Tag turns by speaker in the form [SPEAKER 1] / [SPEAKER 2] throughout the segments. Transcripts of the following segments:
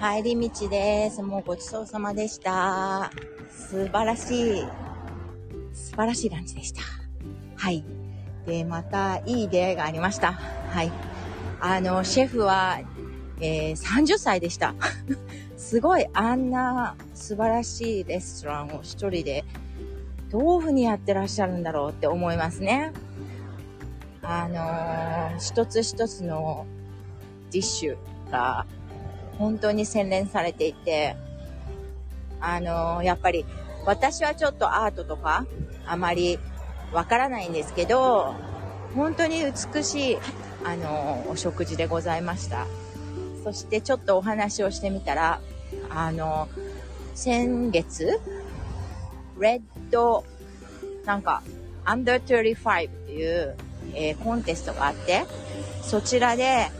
[SPEAKER 1] 帰り道です。もうごちそうさまでした。素晴らしい、素晴らしいランチでした。はい。で、またいい出会いがありました。はい。あの、シェフは、えー、30歳でした。すごい、あんな素晴らしいレストランを一人で、どういうふうにやってらっしゃるんだろうって思いますね。あのー、一つ一つのディッシュが本当に洗練されていて、あのー、やっぱり私はちょっとアートとかあまりわからないんですけど、本当に美しい、あのー、お食事でございました。そしてちょっとお話をしてみたら、あの先月、レッド、なんか、under 35っていう、えー、コンテストがあって、そちらで、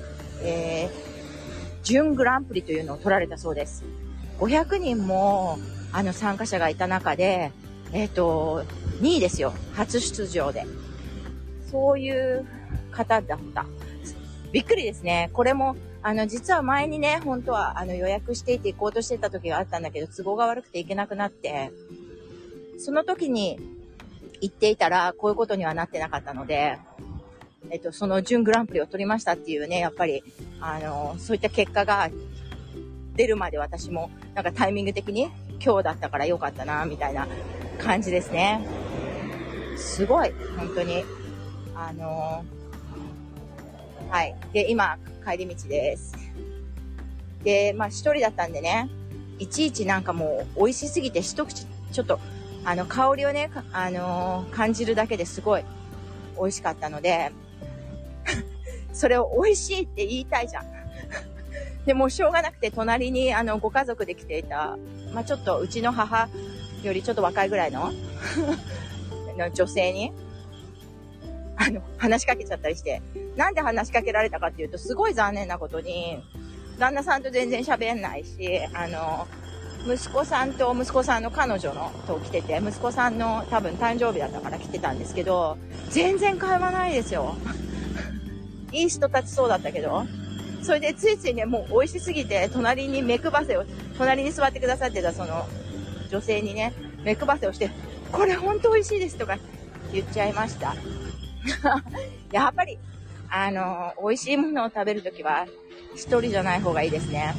[SPEAKER 1] えー、準グランプリというのを取られたそうです。500人も、あの、参加者がいた中で、えっ、ー、と、2位ですよ。初出場で。そういう方だった。びっくりですね。これも、あの、実は前にね、本当は、あの、予約していて行こうとしてた時があったんだけど、都合が悪くて行けなくなって、その時に行っていたら、こういうことにはなってなかったので、えっと、その準グランプリを取りましたっていうね、やっぱり、あの、そういった結果が出るまで私も、なんかタイミング的に今日だったから良かったな、みたいな感じですね。すごい、本当に。あのはい。で、今、帰り道です。で、まあ一人だったんでね、いちいちなんかもう美味しすぎて一口、ちょっと、あの、香りをね、あのー、感じるだけですごい美味しかったので、それを美味しいって言いたいじゃん。で、もしょうがなくて、隣に、あの、ご家族で来ていた、まあ、ちょっと、うちの母よりちょっと若いぐらいの の女性に、あの、話しかけちゃったりして、なんで話しかけられたかっていうと、すごい残念なことに、旦那さんと全然喋んないし、あの、息子さんと息子さんの彼女のと来てて、息子さんの多分誕生日だったから来てたんですけど、全然会話ないですよ。いい人たちそうだったけど、それでついついね、もう美味しすぎて、隣に目配せを、隣に座ってくださってたその女性にね、目配せをして、これほんと美味しいですとか言っちゃいました。やっぱり、あの、美味しいものを食べるときは、一人じゃない方がいいですね。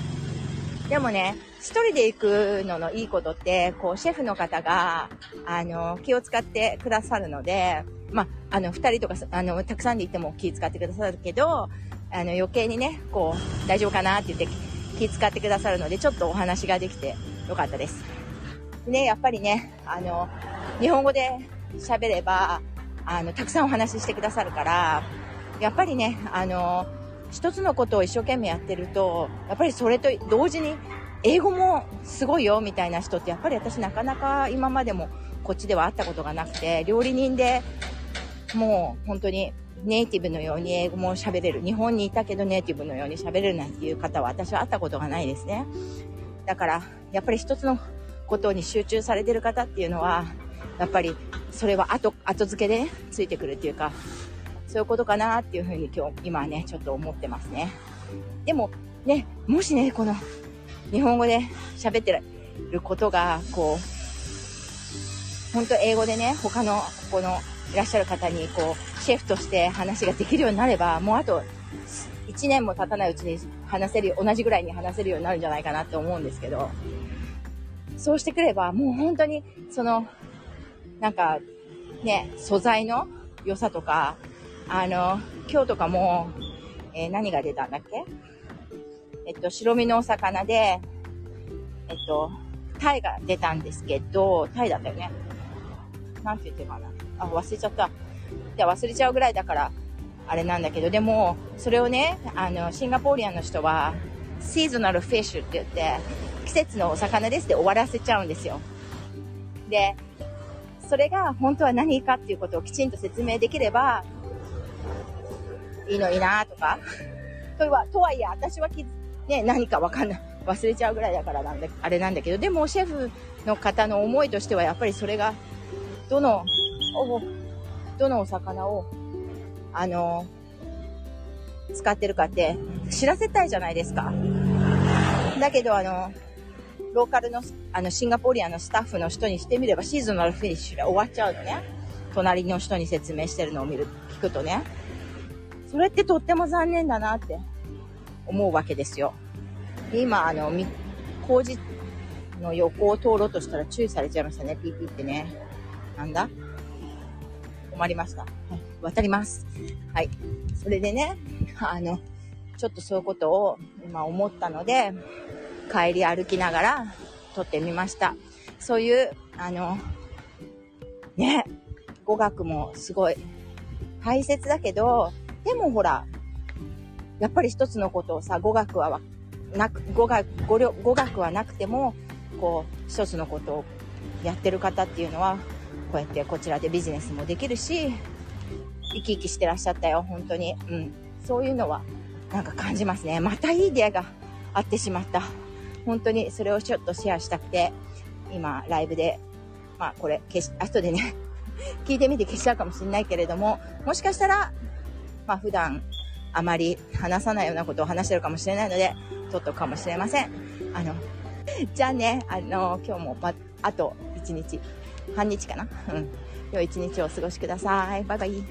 [SPEAKER 1] でもね、一人で行くののいいことって、こう、シェフの方が、あの、気を使ってくださるので、まあ、あの、二人とか、あの、たくさんで行っても気使ってくださるけど、あの、余計にね、こう、大丈夫かなって言って気使ってくださるので、ちょっとお話ができてよかったです。ね、やっぱりね、あの、日本語で喋れば、あの、たくさんお話ししてくださるから、やっぱりね、あの、一つのことを一生懸命やってると、やっぱりそれと同時に英語もすごいよみたいな人ってやっぱり私なかなか今までもこっちでは会ったことがなくて、料理人でもう本当にネイティブのように英語も喋れる。日本にいたけどネイティブのように喋れるなんていう方は私は会ったことがないですね。だから、やっぱり一つのことに集中されてる方っていうのは、やっぱりそれは後、後付けで、ついてくるっていうか、そういうことかなっていうふうに今日、今ね、ちょっと思ってますね。でも、ね、もしね、この、日本語で喋ってることが、こう、本当英語でね、他の、ここの、いらっしゃる方に、こう、シェフとして話ができるようになれば、もうあと、1年も経たないうちに話せる、同じぐらいに話せるようになるんじゃないかなって思うんですけど、そうしてくれば、もう本当に、その、なんか、ね、素材の良さとか、あの、今日とかも、えー、何が出たんだっけ？えっと、白身のお魚で、えっと、タイが出たんですけど、タイだったよね。なんて言ってかな。あ、忘れちゃった。で、忘れちゃうぐらいだから、あれなんだけど、でも、それをね、あの、シンガポーリアンの人は、シーズナルフィッシュって言って、季節のお魚ですって終わらせちゃうんですよ。で、それが本当は何かっていうことをきちんと説明できれば、いいのになとか。とは、とはいえ、私はき、ね、何かわかんない。忘れちゃうぐらいだからなんだ、あれなんだけど、でもシェフの方の思いとしては、やっぱりそれが、どの、おどのお魚を、あの、使ってるかって知らせたいじゃないですか。だけど、あの、ローカルの、あの、シンガポリアのスタッフの人にしてみれば、シーズナルフィニッシュで終わっちゃうのね。隣の人に説明してるのを見る、聞くとね。それってとっても残念だなって思うわけですよ。今、あの、工事の横を通ろうとしたら注意されちゃいましたね、ピーピーってね。なんだ？困りました。はい、渡ります。はい。それでね、あの、ちょっとそういうことを今思ったので、帰り歩きながら撮ってみました。そういう、あの、ね、語学もすごい大切だけど、でもほら、やっぱり一つのことをさ、語学はなく、語学、語語学はなくても、こう、一つのことをやってる方っていうのは、こうやってこちらでビジネスもできるし、生き生きしてらっしゃったよ、本当に。うん。そういうのは、なんか感じますね。またいい出会いがあってしまった。本当にそれをちょっとシェアしたくて、今、ライブで、まあこれ消し、後でね 聞いてみて消しちゃうかもしれないけれども、もしかしたら、まあ普段あまり話さないようなことを話してるかもしれないので、撮っとくかもしれません。あの、じゃあね、あの、今日も、ま、あと1日、半日かなうん。良い一日をお過ごしください。バイバイ。